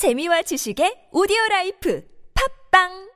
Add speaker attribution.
Speaker 1: 재미와 지식의 오디오 라이프. 팝빵!